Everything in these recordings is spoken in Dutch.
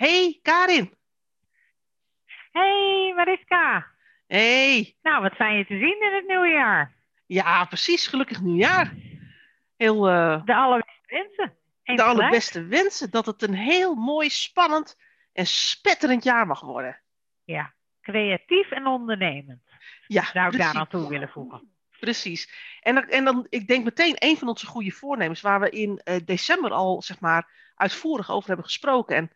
Hey Karin. Hey Mariska. Hey. Nou, wat zijn je te zien in het nieuwe jaar? Ja, precies. Gelukkig nieuwjaar. Heel, uh, de allerbeste wensen. de allerbeste wensen. Dat het een heel mooi, spannend en spetterend jaar mag worden. Ja, creatief en ondernemend. Ja, Zou ik daar naartoe willen voegen. Precies. En dan, en dan, ik denk meteen, een van onze goede voornemens, waar we in uh, december al, zeg maar, uitvoerig over hebben gesproken. En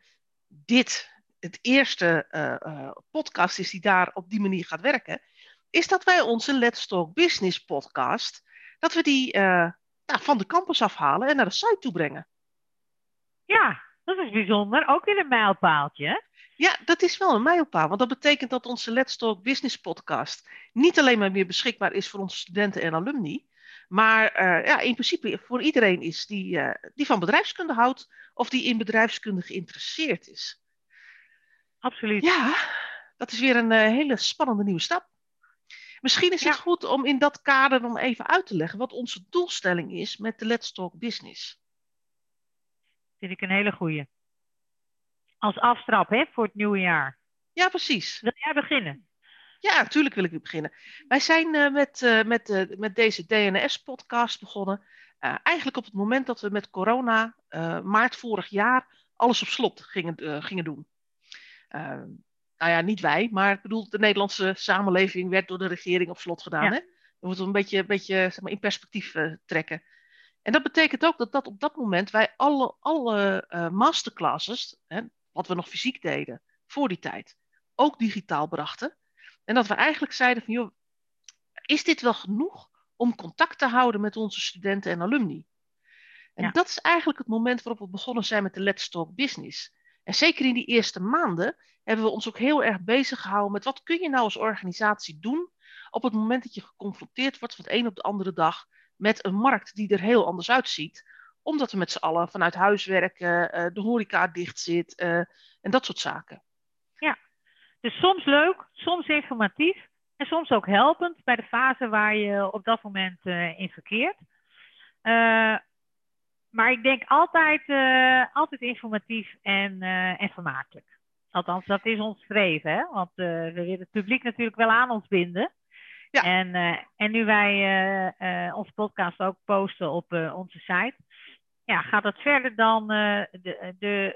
dit het eerste uh, podcast is die daar op die manier gaat werken, is dat wij onze Let's Talk Business podcast, dat we die uh, nou, van de campus afhalen en naar de site toe brengen. Ja, dat is bijzonder. Ook weer een mijlpaaltje. Ja, dat is wel een mijlpaal. Want dat betekent dat onze Let's Talk Business podcast niet alleen maar meer beschikbaar is voor onze studenten en alumni. Maar uh, ja, in principe voor iedereen is die, uh, die van bedrijfskunde houdt of die in bedrijfskunde geïnteresseerd is. Absoluut. Ja, dat is weer een uh, hele spannende nieuwe stap. Misschien is het goed om in dat kader dan even uit te leggen wat onze doelstelling is met de Let's Talk Business. Vind ik een hele goeie. Als aftrap hè, voor het nieuwe jaar. Ja, precies. Wil jij beginnen? Ja, natuurlijk wil ik beginnen. Wij zijn uh, met, uh, met, uh, met deze DNS-podcast begonnen. eigenlijk op het moment dat we met corona, maart vorig jaar, alles op slot gingen, gingen doen. nou ja, niet wij, maar ik bedoel, de Nederlandse samenleving werd door de regering op slot gedaan. Ja. Hè? We moeten een beetje, een beetje zeg maar, in perspectief trekken. En dat betekent ook dat, dat op dat moment wij alle, alle masterclasses, hè, wat we nog fysiek deden voor die tijd, ook digitaal brachten. En dat we eigenlijk zeiden van, joh, is dit wel genoeg om contact te houden met onze studenten en alumni? En ja. dat is eigenlijk het moment waarop we begonnen zijn met de Let's Talk Business. En zeker in die eerste maanden hebben we ons ook heel erg bezig gehouden met wat kun je nou als organisatie doen op het moment dat je geconfronteerd wordt van de een op de andere dag met een markt die er heel anders uitziet. Omdat we met z'n allen vanuit huis werken, de horeca dicht zit en dat soort zaken. Dus soms leuk, soms informatief en soms ook helpend bij de fase waar je op dat moment uh, in verkeert. Uh, maar ik denk altijd, uh, altijd informatief en, en vermakelijk. Althans, dat is ons streven, hè? want we willen het publiek natuurlijk wel aan ons binden. Ja. En, en nu wij onze podcast ook posten op onze site, ja, gaat het verder dan uh, de, de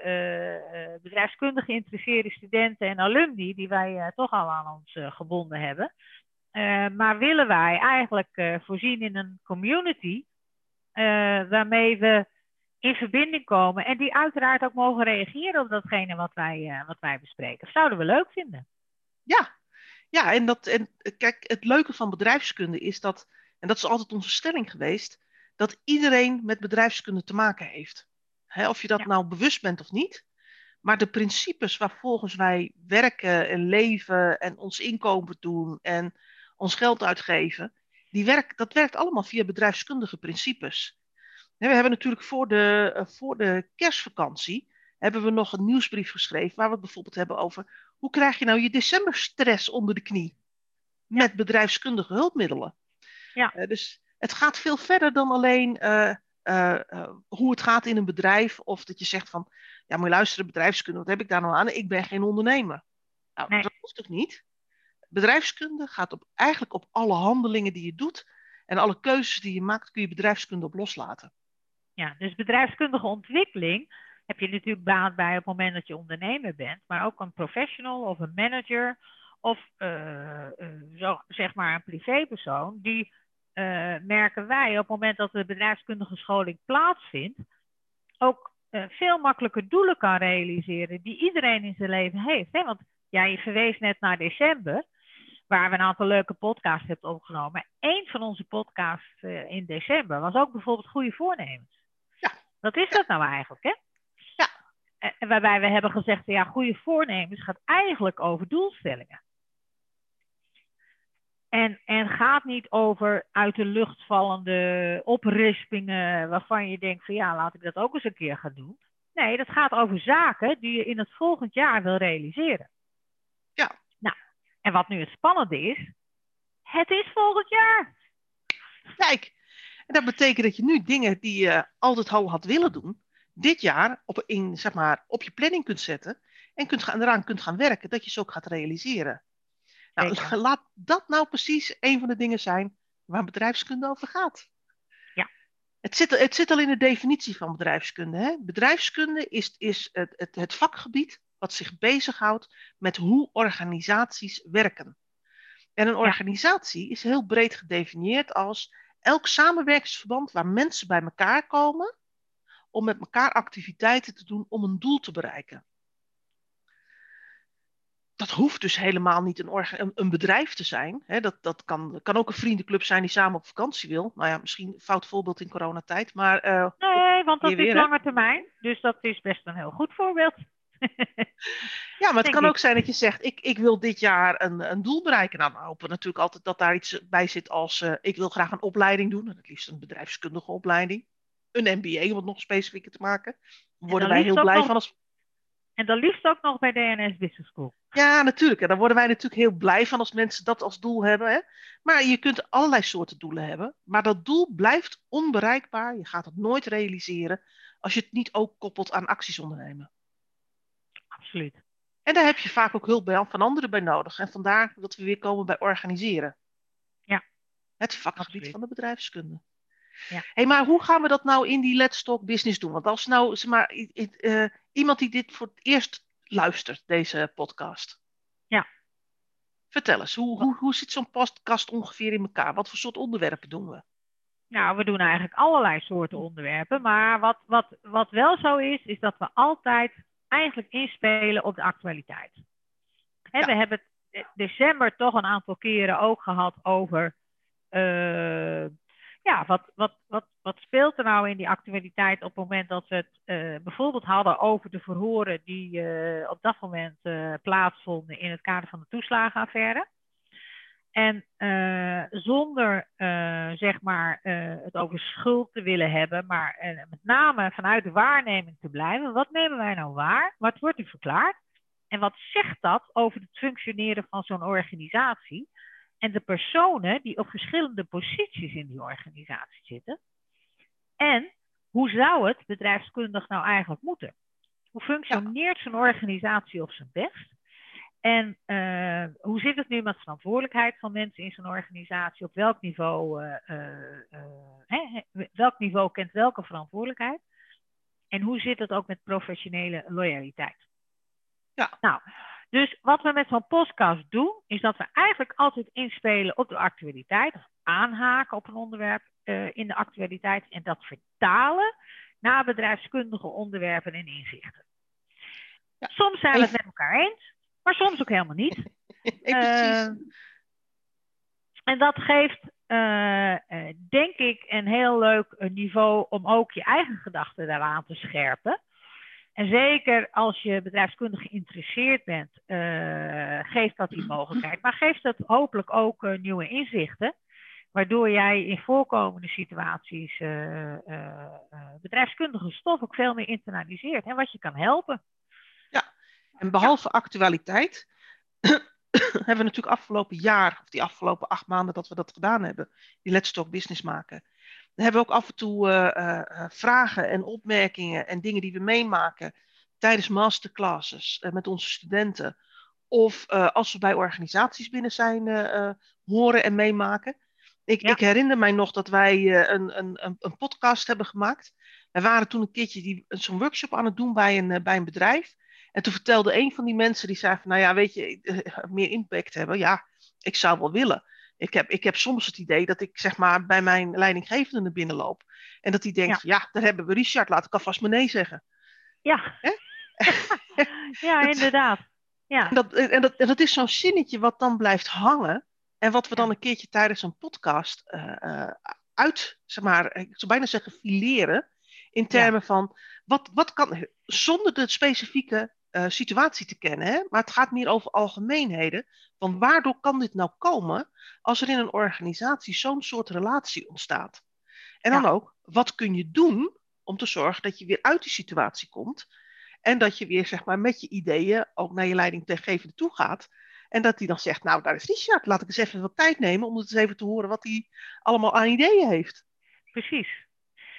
uh, bedrijfskundig geïnteresseerde studenten en alumni, die wij toch al aan ons gebonden hebben. maar willen wij eigenlijk voorzien in een community waarmee we in verbinding komen en die uiteraard ook mogen reageren op datgene wat wij, wat wij bespreken. Dat zouden we leuk vinden. Ja, ja en, dat, en kijk, het leuke van bedrijfskunde is dat, en dat is altijd onze stelling geweest, dat iedereen met bedrijfskunde te maken heeft. of je dat ja. nou bewust bent of niet. Maar de principes waarvolgens wij werken en leven en ons inkomen doen en ons geld uitgeven, die werk, dat werkt allemaal via bedrijfskundige principes. We hebben natuurlijk voor de, eh, voor de kerstvakantie hebben we nog een nieuwsbrief geschreven waar we het bijvoorbeeld hebben over hoe krijg je nou je decemberstress onder de knie met bedrijfskundige hulpmiddelen. Ja. Uh, dus het gaat veel verder dan alleen uh, uh, uh, hoe het gaat in een bedrijf. Of dat je zegt van, ja moet je luisteren, bedrijfskunde, wat heb ik daar nou aan? Ik ben geen ondernemer. Nou, nee. dat hoeft toch niet? Bedrijfskunde gaat op, eigenlijk op alle handelingen die je doet. En alle keuzes die je maakt, kun je bedrijfskunde op loslaten. Ja, dus bedrijfskundige ontwikkeling heb je natuurlijk baat bij op het moment dat je ondernemer bent. Maar ook een professional of een manager of zo, zeg maar een privépersoon die merken wij op het moment dat de bedrijfskundige scholing plaatsvindt, ook uh, veel makkelijker doelen kan realiseren die iedereen in zijn leven heeft. Hè? Want ja, je verwees net naar december, waar we een aantal leuke podcasts hebben opgenomen. Eén van onze podcasts uh, in december was ook bijvoorbeeld goede voornemens. Ja. Wat is dat nou eigenlijk, hè? Ja. Waarbij we hebben gezegd, ja, goede voornemens gaat eigenlijk over doelstellingen. En, en gaat niet over uit de lucht vallende oprispingen waarvan je denkt van ja, laat ik dat ook eens een keer gaan doen. Nee, dat gaat over zaken die je in het volgend jaar wil realiseren. Ja. Nou, en wat nu het spannende is, het is volgend jaar. Kijk, en dat betekent dat je nu dingen die je altijd al had willen doen, dit jaar op, in, zeg maar, op je planning kunt zetten en kunt gaan, eraan kunt gaan werken, dat je ze ook gaat realiseren. Nou, Zeker. laat dat nou precies een van de dingen zijn waar bedrijfskunde over gaat. Ja. Het zit, het zit al in de definitie van bedrijfskunde. Hè? Bedrijfskunde is, is het, het, het vakgebied wat zich bezighoudt met hoe organisaties werken. En een organisatie is heel breed gedefinieerd als elk samenwerkingsverband waar mensen bij elkaar komen om met elkaar activiteiten te doen om een doel te bereiken. Dat hoeft dus helemaal niet een, een, een bedrijf te zijn. Dat, dat kan, kan ook een vriendenclub zijn die samen op vakantie wil. Nou ja, misschien een fout voorbeeld in coronatijd. Maar eh, Nee, want dat is weer, lange termijn. Dus dat is best een heel goed voorbeeld. Ja, maar het Denk kan ik. ook zijn dat je zegt, ik, ik wil dit jaar een, een doel bereiken. Nou, we hopen natuurlijk altijd dat daar iets bij zit als, eh, ik wil graag een opleiding doen. En het liefst een bedrijfskundige opleiding. Een MBA, om het nog specifieker te maken. Daar worden wij heel blij nog- van als... En dan liefst ook nog bij DNS Business School. Ja, natuurlijk. En daar worden wij natuurlijk heel blij van als mensen dat als doel hebben. Hè? Maar je kunt allerlei soorten doelen hebben. Maar dat doel blijft onbereikbaar. Je gaat het nooit realiseren als je het niet ook koppelt aan acties ondernemen. Absoluut. En daar heb je vaak ook hulp van anderen bij nodig. En vandaar dat we weer komen bij organiseren. Ja. Het vakgebied Absoluut. van de bedrijfskunde. Ja. Hey, maar hoe gaan we dat nou in die Let's Talk Business doen? Want als nou, zeg maar, eh, iemand die dit voor het eerst luistert, deze podcast. Ja. Vertel eens, hoe, hoe, hoe zit zo'n podcast ongeveer in elkaar? Wat voor soort onderwerpen doen we? Nou, we doen eigenlijk allerlei soorten onderwerpen. Maar wat, wat, wat wel zo is, is dat we altijd eigenlijk inspelen op de actualiteit. Ja. We hebben het december toch een aantal keren ook gehad over. eh, ja, wat, wat, wat, wat speelt er nou in die actualiteit op het moment dat we het eh, bijvoorbeeld hadden over de verhoren die eh, op dat moment eh, plaatsvonden in het kader van de toeslagenaffaire. En zonder zeg maar het over schuld te willen hebben, maar met name vanuit de waarneming te blijven. Wat nemen wij nou waar? Wat wordt er verklaard? En wat zegt dat over het functioneren van zo'n organisatie? En de personen die op verschillende posities in die organisatie zitten. En hoe zou het bedrijfskundig nou eigenlijk moeten? Hoe functioneert zo'n organisatie op zijn best? En eh, hoe zit het nu met verantwoordelijkheid van mensen in zo'n organisatie? Op welk niveau, eh, eh, hè, welk niveau kent welke verantwoordelijkheid? En hoe zit het ook met professionele loyaliteit? Ja. Nou, dus wat we met zo'n podcast doen, is dat we eigenlijk altijd inspelen op de actualiteit, of aanhaken op een onderwerp eh, in de actualiteit en dat vertalen naar bedrijfskundige onderwerpen en inzichten. Ja, Soms zijn we het met elkaar eens, maar soms ook helemaal niet. Eh, precies. En dat geeft, eh, denk ik, een heel leuk niveau om ook je eigen gedachten daaraan te scherpen. En zeker als je bedrijfskundig geïnteresseerd bent, eh, geeft dat die mogelijkheid. Maar geeft dat hopelijk ook eh, nieuwe inzichten, waardoor jij in voorkomende situaties eh, bedrijfskundige stof ook veel meer internaliseert en wat je kan helpen. En behalve actualiteit hebben we natuurlijk afgelopen jaar, of die afgelopen acht maanden dat we dat gedaan hebben, die Let's Talk Business maken. Dan hebben we ook af en toe eh, eh, eh, vragen en opmerkingen en dingen die we meemaken tijdens masterclasses met onze studenten. Of als we bij organisaties binnen zijn, horen en meemaken. Ik, Ja. ik herinner mij nog dat wij een, een, een, podcast hebben gemaakt. We waren toen een keertje die- zo'n workshop aan het doen bij een, bij een bedrijf. En toen vertelde een van die mensen, die zei van, nou ja, weet je, meer impact hebben. Ja, ik zou wel willen. Ik heb, ik heb soms het idee dat ik zeg maar bij mijn leidinggevende naar binnen loop. En dat die denkt, Ja. daar hebben we Richard, laat ik alvast maar nee zeggen. Ja, Hè? ja inderdaad. Ja. En dat, en dat, en dat is zo'n zinnetje wat dan blijft hangen. En wat we dan een keertje tijdens een podcast eh, eh, uit, zeg maar, ik zou bijna zeggen, fileren. In termen van, wat, wat kan, zonder de specifieke eh, situatie te kennen, hè, maar het gaat meer over algemeenheden. Van waardoor kan dit nou komen als er in een organisatie zo'n soort relatie ontstaat? En dan Ja. ook, wat kun je doen om te zorgen dat je weer uit die situatie komt? En dat je weer zeg maar, met je ideeën ook naar je leidinggevende toe gaat. En dat die dan zegt, nou daar is Richard, laat ik eens even wat tijd nemen om eens even te horen wat hij allemaal aan ideeën heeft. Precies.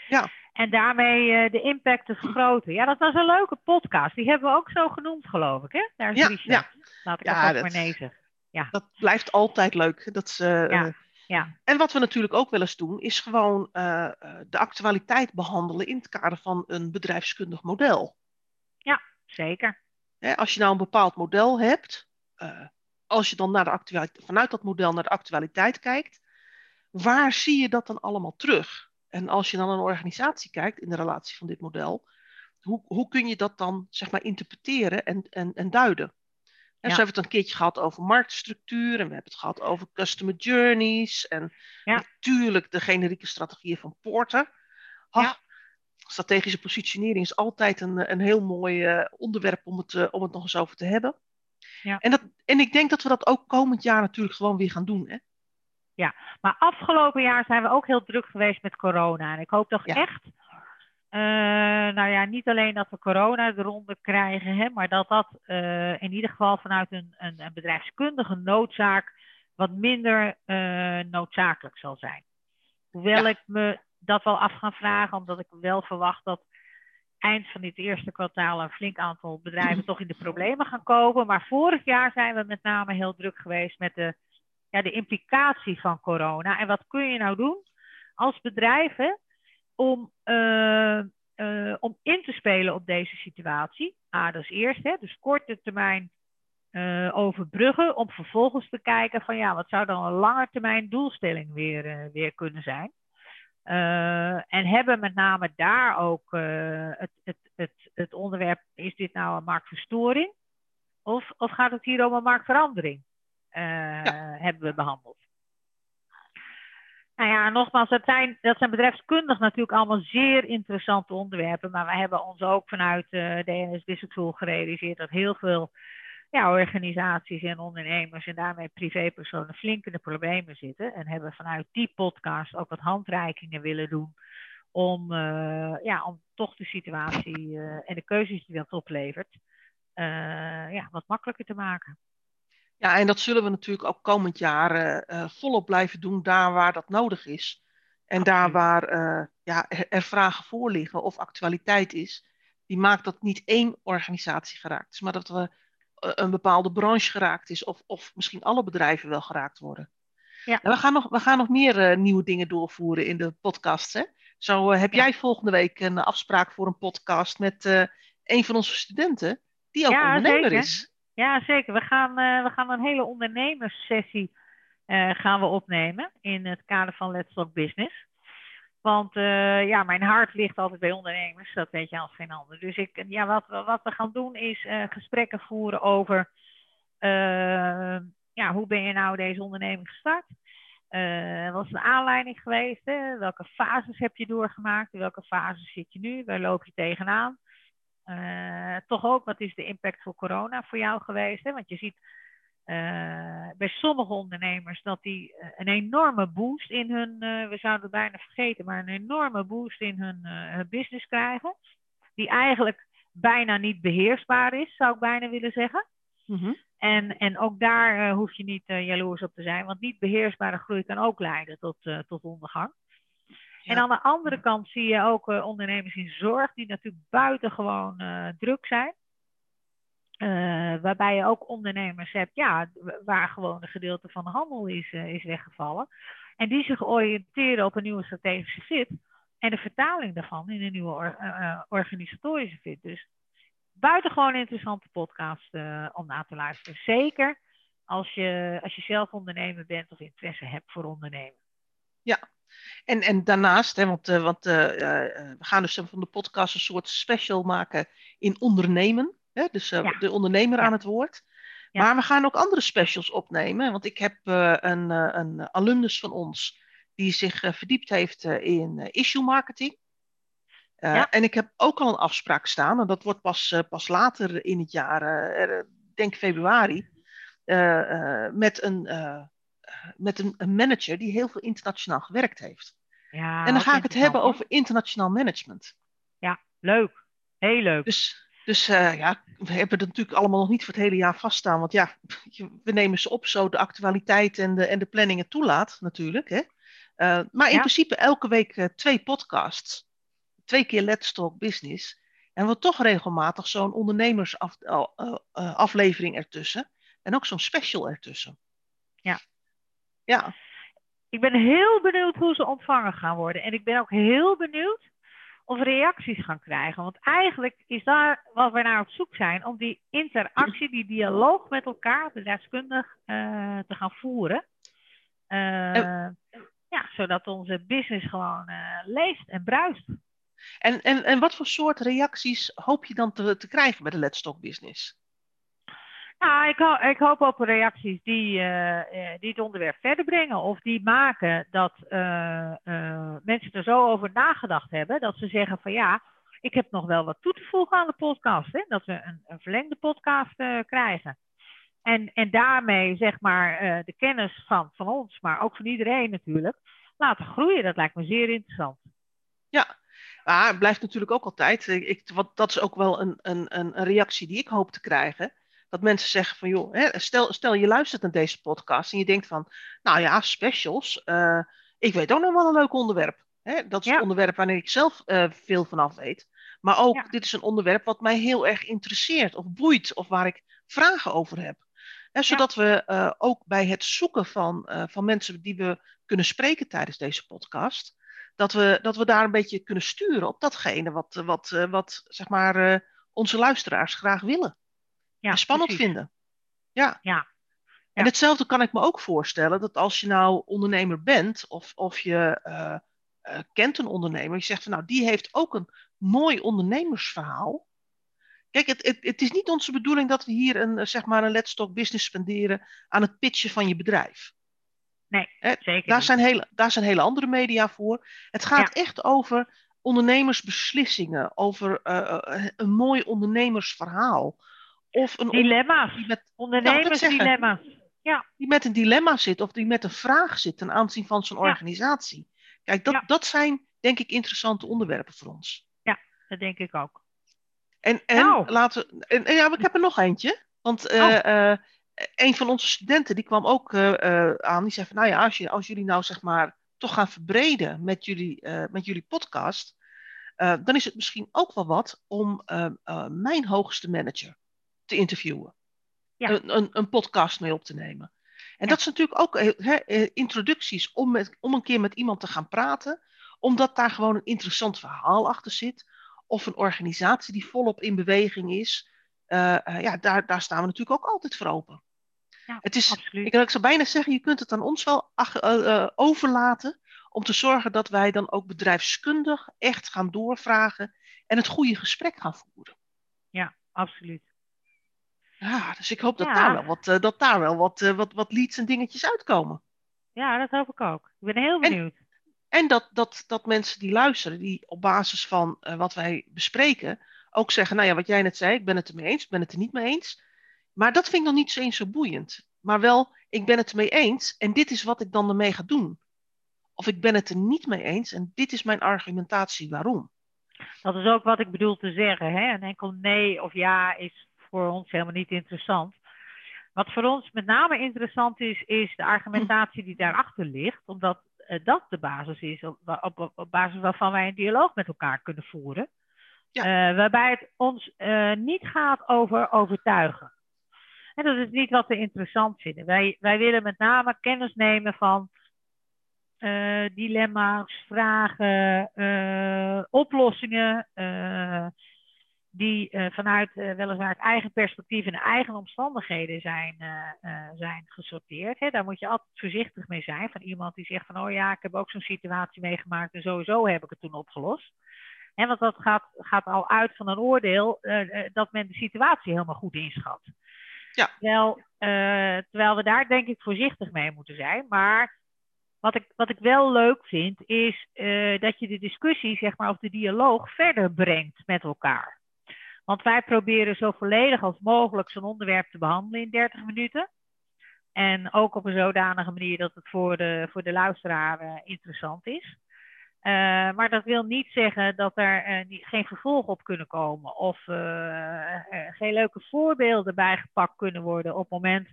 Ja. En daarmee de impact te vergroten. Ja, dat was een leuke podcast. Die hebben we ook zo genoemd, geloof ik. Hè? Daar is Ja, Richard. ja. Laat ik Ja, dat maar nee zeggen. Dat blijft altijd leuk. Dat is, eh, Ja. eh, Ja, En wat we natuurlijk ook wel eens doen, is gewoon eh, eh, de actualiteit behandelen in het kader van een bedrijfskundig model. zeker. Hè, als je nou een bepaald model hebt, eh, als je dan naar de actualiteit, vanuit dat model naar de actualiteit kijkt, waar zie je dat dan allemaal terug? En als je dan een organisatie kijkt in de relatie van dit model, hoe, hoe kun je dat dan zeg maar interpreteren en, en, en duiden? En Ja. zo hebben we het een keertje gehad over marktstructuur en we hebben het gehad over customer journeys en Ja. natuurlijk de generieke strategieën van Porter. Ha, Ja. Strategische positionering is altijd een, een heel mooi eh, onderwerp om het, eh, om het nog eens over te hebben. Ja. En, dat, en ik denk dat we dat ook komend jaar natuurlijk gewoon weer gaan doen. Hè? Maar afgelopen jaar zijn we ook heel druk geweest met corona. En ik hoop toch Ja. echt, eh, nou ja, niet alleen dat we corona de ronde krijgen, hè, maar dat dat eh, in ieder geval vanuit een, een, een bedrijfskundige noodzaak wat minder eh, noodzakelijk zal zijn. Hoewel Ja. ik me dat wel af ga vragen, omdat ik wel verwacht dat eind van dit eerste kwartaal een flink aantal bedrijven toch in de problemen gaan komen. Maar vorig jaar zijn we met name heel druk geweest met de, ja, de implicatie van corona. En wat kun je nou doen als bedrijven om, eh, eh, om in te spelen op deze situatie? Ah, dat is eerst, hè, dus korte termijn eh, overbruggen, om vervolgens te kijken van ja, wat zou dan een lange termijn doelstelling weer, weer kunnen zijn. En hebben met name daar ook het, het, het, het onderwerp, is dit nou een marktverstoring? Of, of gaat het hier om een marktverandering? Eh, Hebben we behandeld. Nou ja, nogmaals, dat zijn, dat zijn bedrijfskundig natuurlijk allemaal zeer interessante onderwerpen. Maar wij hebben ons ook vanuit eh, de DNS Business School gerealiseerd dat heel veel ja, organisaties en ondernemers en daarmee privépersonen flink in de problemen zitten. En hebben vanuit die podcast ook wat handreikingen willen doen om, eh, ja, om toch de situatie en de keuzes die dat oplevert, ja, wat makkelijker te maken. Ja, en dat zullen we natuurlijk ook komend jaar eh, eh, volop blijven doen, daar waar dat nodig is. En daar waar eh, ja, er, er vragen voor liggen of actualiteit is, die maakt dat niet één organisatie geraakt is, maar dat we een bepaalde branche geraakt is, of, of misschien alle bedrijven wel geraakt worden. Ja. We gaan nog, we gaan nog meer nieuwe dingen doorvoeren in de podcast. Hè? Zo heb Ja. jij volgende week een afspraak voor een podcast met een van onze studenten, die ook Ja, ondernemer zeker. is. Ja, zeker. We gaan, eh, we gaan een hele ondernemerssessie eh, gaan we opnemen in het kader van Let's Talk Business. Want eh, ja, mijn hart ligt altijd bij ondernemers, dat weet je als geen ander. Dus ik, ja, wat, wat we gaan doen is gesprekken voeren over ja, hoe ben je nou deze onderneming gestart? Eh, wat is de aanleiding geweest? Welke fases heb je doorgemaakt? In welke fases zit je nu? Waar loop je tegenaan? Eh, toch ook, wat is de impact voor corona voor jou geweest? Hè? Want je ziet eh, bij sommige ondernemers dat die eh, een enorme boost in hun, eh, we zouden het bijna vergeten, maar een enorme boost in hun, hun business krijgen. Die eigenlijk bijna niet beheersbaar is, zou ik bijna willen zeggen. Mhm. En, en ook daar hoef je niet jaloers op te zijn, want niet beheersbare groei kan ook leiden tot, tot ondergang. Ja. En aan de andere kant zie je ook eh, ondernemers in zorg die natuurlijk buitengewoon eh druk zijn. Eh, waarbij je ook ondernemers hebt ja, waar gewoon een gedeelte van de handel is, is weggevallen. En die zich oriënteren op een nieuwe strategische fit. En de vertaling daarvan in een nieuwe or- organisatorische fit. Dus buitengewoon interessante podcast om naar te luisteren. Zeker als je, als je zelf ondernemer bent of interesse hebt voor ondernemen. En, en daarnaast, hè, want, eh, want eh, eh, we gaan dus van de podcast een soort special maken in ondernemen. Hè? Dus Ja. de ondernemer aan het woord. Ja. Maar we gaan ook andere specials opnemen. Want ik heb een, een alumnus van ons die zich verdiept heeft in issue marketing. Ja. En ik heb ook al een afspraak staan, en dat wordt pas, pas later in het jaar, denk februari, met, een, met een, een manager die heel veel internationaal gewerkt heeft. Ja, En dan ga ik het hebben over internationaal management. Leuk, heel leuk. Dus, dus eh, ja, we hebben het natuurlijk allemaal nog niet voor het hele jaar vaststaan. Want ja, we nemen ze op zo de actualiteit en de, en de planningen toelaat natuurlijk. Hè? Eh, maar in Ja. principe elke week eh, twee podcasts. twee keer Let's Talk Business. En we toch regelmatig zo'n ondernemersaflevering ertussen. En ook zo'n special ertussen. Ja. Ja. Ik ben heel benieuwd hoe ze ontvangen gaan worden. En ik ben ook heel benieuwd of we reacties gaan krijgen. Want eigenlijk is daar wat we naar op zoek zijn, om die interactie, die dialoog met elkaar, bedrijfskundig, uh, te gaan voeren. Uh, ja, zodat onze business gewoon uh, leeft en bruist. En, en, en wat voor soort reacties hoop je dan te, te krijgen bij de Let's Talk Business? Nou, ik, ik hoop op reacties die, uh, die het onderwerp verder brengen. Of die maken dat uh, mensen er zo over nagedacht hebben. Dat ze zeggen van ja, ik heb nog wel wat toe te voegen aan de podcast. Hè? Dat we een, een verlengde podcast krijgen. En, en daarmee zeg maar de kennis van, van ons, maar ook van iedereen natuurlijk, laten groeien. Dat lijkt me zeer interessant. Ja, maar het blijft natuurlijk ook altijd. Ik, wat, dat is ook wel een, een, een reactie die ik hoop te krijgen dat mensen zeggen van joh, hè, stel, stel je luistert naar deze podcast en je denkt van, nou ja, specials, uh, ik weet ook nog wel een leuk onderwerp. Hè? Dat is een onderwerp waar ik zelf uh, veel vanaf weet. Maar ook, ja. dit is een onderwerp wat mij heel erg interesseert of boeit of waar ik vragen over heb. Hè, zodat ja. we uh, ook bij het zoeken van, van mensen die we kunnen spreken tijdens deze podcast, dat we, dat we daar een beetje kunnen sturen op datgene wat, wat, wat zeg maar, onze luisteraars graag willen ja, spannend precies. vinden. Ja. ja. En hetzelfde kan ik me ook voorstellen dat als je nou ondernemer bent of, of je uh, uh, kent een ondernemer, je zegt van nou die heeft ook een mooi ondernemersverhaal. Kijk, het, het, het is niet onze bedoeling dat we hier een, zeg maar een Let's Talk Business spenderen aan het pitchen van je bedrijf. Nee, zeker daar niet. zijn, hele, daar zijn hele andere media voor. Het gaat ja. echt over ondernemersbeslissingen, over uh, een mooi ondernemersverhaal. Of een dilemma's. Die met, Ondernemersdilemma's. Ja. Die met een dilemma zit of die met een vraag zit ten aanzien van zijn ja. organisatie. Kijk, dat, Ja. dat zijn denk ik interessante onderwerpen voor ons. ja, dat denk ik ook. En, en Nou. laten en, en ja, ik heb er nog eentje. Want eh, Oh. eh, een van onze studenten die kwam ook eh, aan. Die zei van, nou ja, als, je, als jullie nou zeg maar toch gaan verbreden met jullie, met jullie podcast. dan is het misschien ook wel wat om mijn hoogste manager te interviewen. Ja. Een, een, een podcast mee op te nemen. En Ja. dat is natuurlijk ook eh, introducties om, met, om een keer met iemand te gaan praten. Omdat daar gewoon een interessant verhaal achter zit. Of een organisatie die volop in beweging is. Eh, eh, ja, daar, daar staan we natuurlijk ook altijd voor open. Ja, Het is, absoluut. ik, ik zou bijna zeggen, je kunt het aan ons wel ach- overlaten. Om te zorgen dat wij dan ook bedrijfskundig echt gaan doorvragen. En het goede gesprek gaan voeren. Ja, absoluut. Ja, dus ik hoop dat Ja. daar wel wat, eh, dat daar wel wat, eh, wat, wat leads en dingetjes uitkomen. Ja, dat hoop ik ook. Ik ben heel En- benieuwd. En dat, dat, dat mensen die luisteren, die op basis van eh, wat wij bespreken, ook zeggen, nou ja, wat jij net zei, ik ben het ermee eens, ik ben het er niet mee eens. Maar dat vind ik nog niet eens zo boeiend. Maar wel, ik ben het ermee eens en dit is wat ik dan ermee ga doen. Of ik ben het er niet mee eens en dit is mijn argumentatie waarom. Dat is ook wat ik bedoel te zeggen. Hè? Een enkel nee of ja is voor ons helemaal niet interessant. Wat voor ons met name interessant is, is de argumentatie die daarachter ligt. Omdat eh, dat de basis is op, op, op, op basis waarvan wij een dialoog met elkaar kunnen voeren. Ja. Eh, waarbij het ons eh, niet gaat over overtuigen. En dat is niet wat we interessant vinden. Wij, wij willen met name kennis nemen van dilemma's, vragen, oplossingen. Die eh, vanuit eh, weliswaar het eigen perspectief en de eigen omstandigheden zijn, eh, zijn gesorteerd. Hè. Daar moet je altijd voorzichtig mee zijn. Van iemand die zegt van, oh ja, ik heb ook zo'n situatie meegemaakt en sowieso heb ik het toen opgelost. Hè, want dat gaat, gaat al uit van een oordeel dat men de situatie helemaal goed inschat. Ja. Terwijl, terwijl we daar denk ik voorzichtig mee moeten zijn. Maar wat ik, wat ik wel leuk vind, is dat je de discussie, zeg maar, of de dialoog verder brengt met elkaar. Want wij proberen zo volledig als mogelijk zo'n onderwerp te behandelen in 30 minuten. En ook op een zodanige manier dat het voor de, voor de luisteraar eh, interessant is. Eh, maar dat wil niet zeggen dat er eh, geen vervolg op kunnen komen. Of geen leuke voorbeelden bijgepakt kunnen worden op het moment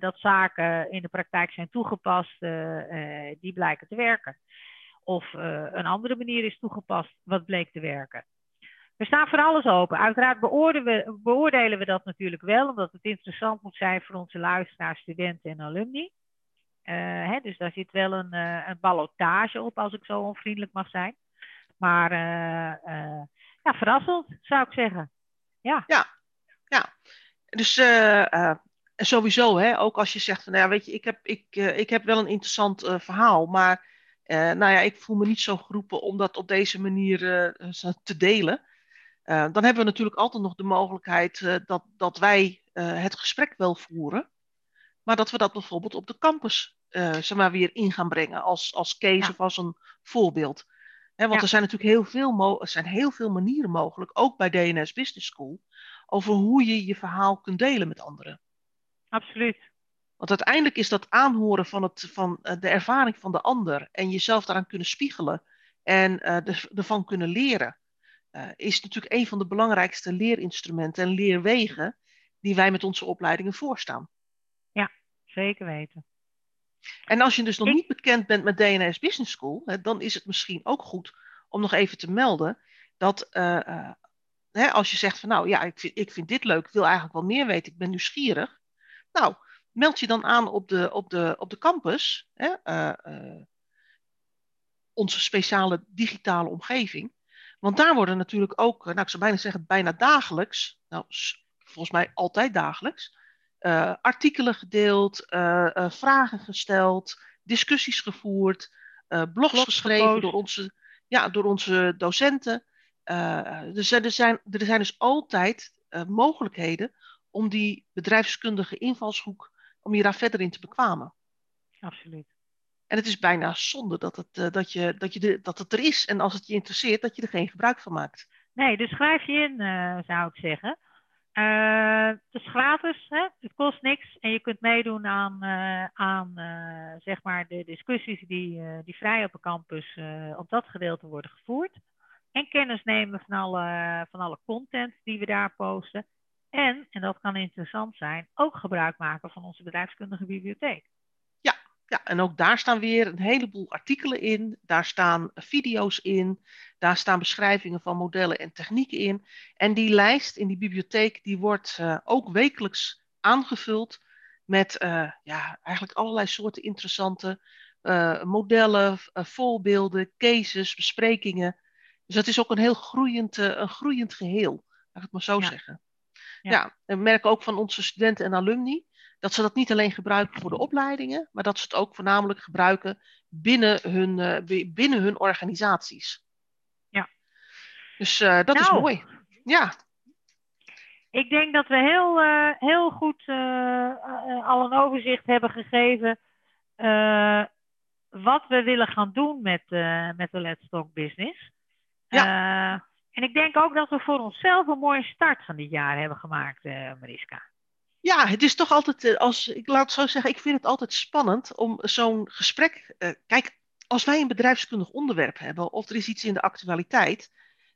dat zaken in de praktijk zijn toegepast, die blijken te werken. of een andere manier is toegepast wat bleek te werken. We staan voor alles open. Uiteraard beoordelen we, beoordelen we dat natuurlijk wel, omdat het interessant moet zijn voor onze luisteraars, studenten en alumni. hè, dus daar zit wel een, een ballotage op, als ik zo onvriendelijk mag zijn. Maar ja, verrassend, zou ik zeggen. Ja, ja. Dus uh, sowieso, hè, ook als je zegt van, nou ja, weet je, ik heb, ik, uh, ik heb wel een interessant verhaal, maar nou ja, ik voel me niet zo geroepen om dat op deze manier te delen. Dan hebben we natuurlijk altijd nog de mogelijkheid dat, dat wij het gesprek wel voeren, maar dat we dat bijvoorbeeld op de campus zeg maar, weer in gaan brengen als, als case of als een voorbeeld want er zijn natuurlijk heel veel, er zijn heel veel manieren mogelijk, ook bij DNS Business School, over hoe je je verhaal kunt delen met anderen. Absoluut. Want uiteindelijk is dat aanhoren van, het, van eh, de ervaring van de ander en jezelf daaraan kunnen spiegelen en ervan kunnen leren, uh, is natuurlijk een van de belangrijkste leerinstrumenten en leerwegen die wij met onze opleidingen voorstaan. Ja, zeker weten. En als je dus nog niet bekend bent met DNS Business School, hè, dan is het misschien ook goed om nog even te melden dat uh, uh, hè, als je zegt van nou ja, ik vind, ik vind dit leuk, ik wil eigenlijk wel meer weten, ik ben nieuwsgierig. Nou, meld je dan aan op de, op de, op de campus, hè, uh, onze speciale digitale omgeving. Want daar worden natuurlijk ook, nou ik zou bijna zeggen bijna dagelijks, nou volgens mij altijd dagelijks, uh, artikelen gedeeld, uh, uh, vragen gesteld, discussies gevoerd, blogs, geschreven door onze, ja, door onze docenten. er, zijn, er, zijn, er zijn dus altijd mogelijkheden om die bedrijfskundige invalshoek, om je daar verder in te bekwamen. Absoluut. En het is bijna zonde dat het, dat, je, dat, je de, dat het er is. En als het je interesseert, dat je er geen gebruik van maakt. Nee, dus schrijf je in, zou ik zeggen. Uh, het is gratis, hè? het kost niks en je kunt meedoen aan, aan zeg maar de discussies die, die vrij op de campus op dat gedeelte worden gevoerd. En kennis nemen van alle, van alle content die we daar posten. En, en dat kan interessant zijn, ook gebruik maken van onze bedrijfskundige bibliotheek. Ja, en ook daar staan weer een heleboel artikelen in. Daar staan video's in. Daar staan beschrijvingen van modellen en technieken in. En die lijst in die bibliotheek die wordt uh, ook wekelijks aangevuld met uh, ja, eigenlijk allerlei soorten interessante uh, modellen, voorbeelden, cases, besprekingen. Dus dat is ook een heel groeiend, een groeiend geheel, laat ik het maar zo ja. zeggen. Ja. ja, en we merken ook van onze studenten en alumni dat ze dat niet alleen gebruiken voor de opleidingen, maar dat ze het ook voornamelijk gebruiken binnen hun, uh, binnen hun organisaties. Ja. Dus uh, dat nou, is mooi. Ja. Ik denk dat we heel, uh, heel goed al een overzicht hebben gegeven wat we willen gaan doen met, met de Let's Talk Business. Ja. en ik denk ook dat we voor onszelf een mooie start van dit jaar hebben gemaakt, Mariska ja, het is toch altijd, eh, als, ik laat het zo zeggen, ik vind het altijd spannend om zo'n gesprek. Uh, kijk, als wij een bedrijfskundig onderwerp hebben of er is iets in de actualiteit,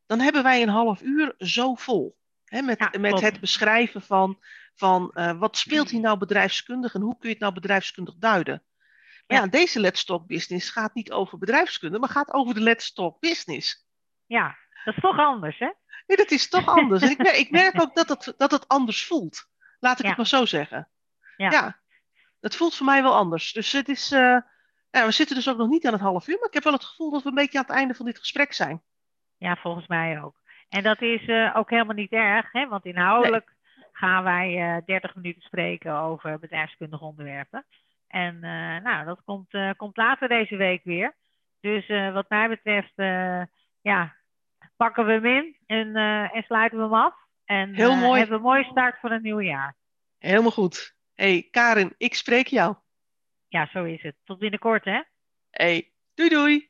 dan hebben wij een half uur zo vol. Hè, met, ja, met het beschrijven van, van uh, wat speelt hier nou bedrijfskundig en hoe kun je het nou bedrijfskundig duiden. Maar ja, ja deze Let's Talk Business gaat niet over bedrijfskunde, maar gaat over de Let's Talk Business. Ja, dat is toch anders, hè? Nee, dat is toch anders. ik, merk, ik merk ook dat het, dat het anders voelt. Laat ik het maar zo zeggen. Ja. ja. Het voelt voor mij wel anders. Dus het is. Uh, ja, we zitten dus ook nog niet aan het half uur, maar ik heb wel het gevoel dat we een beetje aan het einde van dit gesprek zijn. Ja, volgens mij ook. En dat is uh, ook helemaal niet erg, hè? want inhoudelijk nee. gaan wij uh, eh, 30 minuten spreken over bedrijfskundige onderwerpen. En nou, dat komt, komt later deze week weer. Dus wat mij betreft, ja, pakken we hem in en, en sluiten we hem af. En Heel mooi. hebben een mooie start voor het nieuwe jaar. Helemaal goed. hey, Karin, ik spreek jou. Ja, zo is het. Tot binnenkort, hè? hey, doei doei.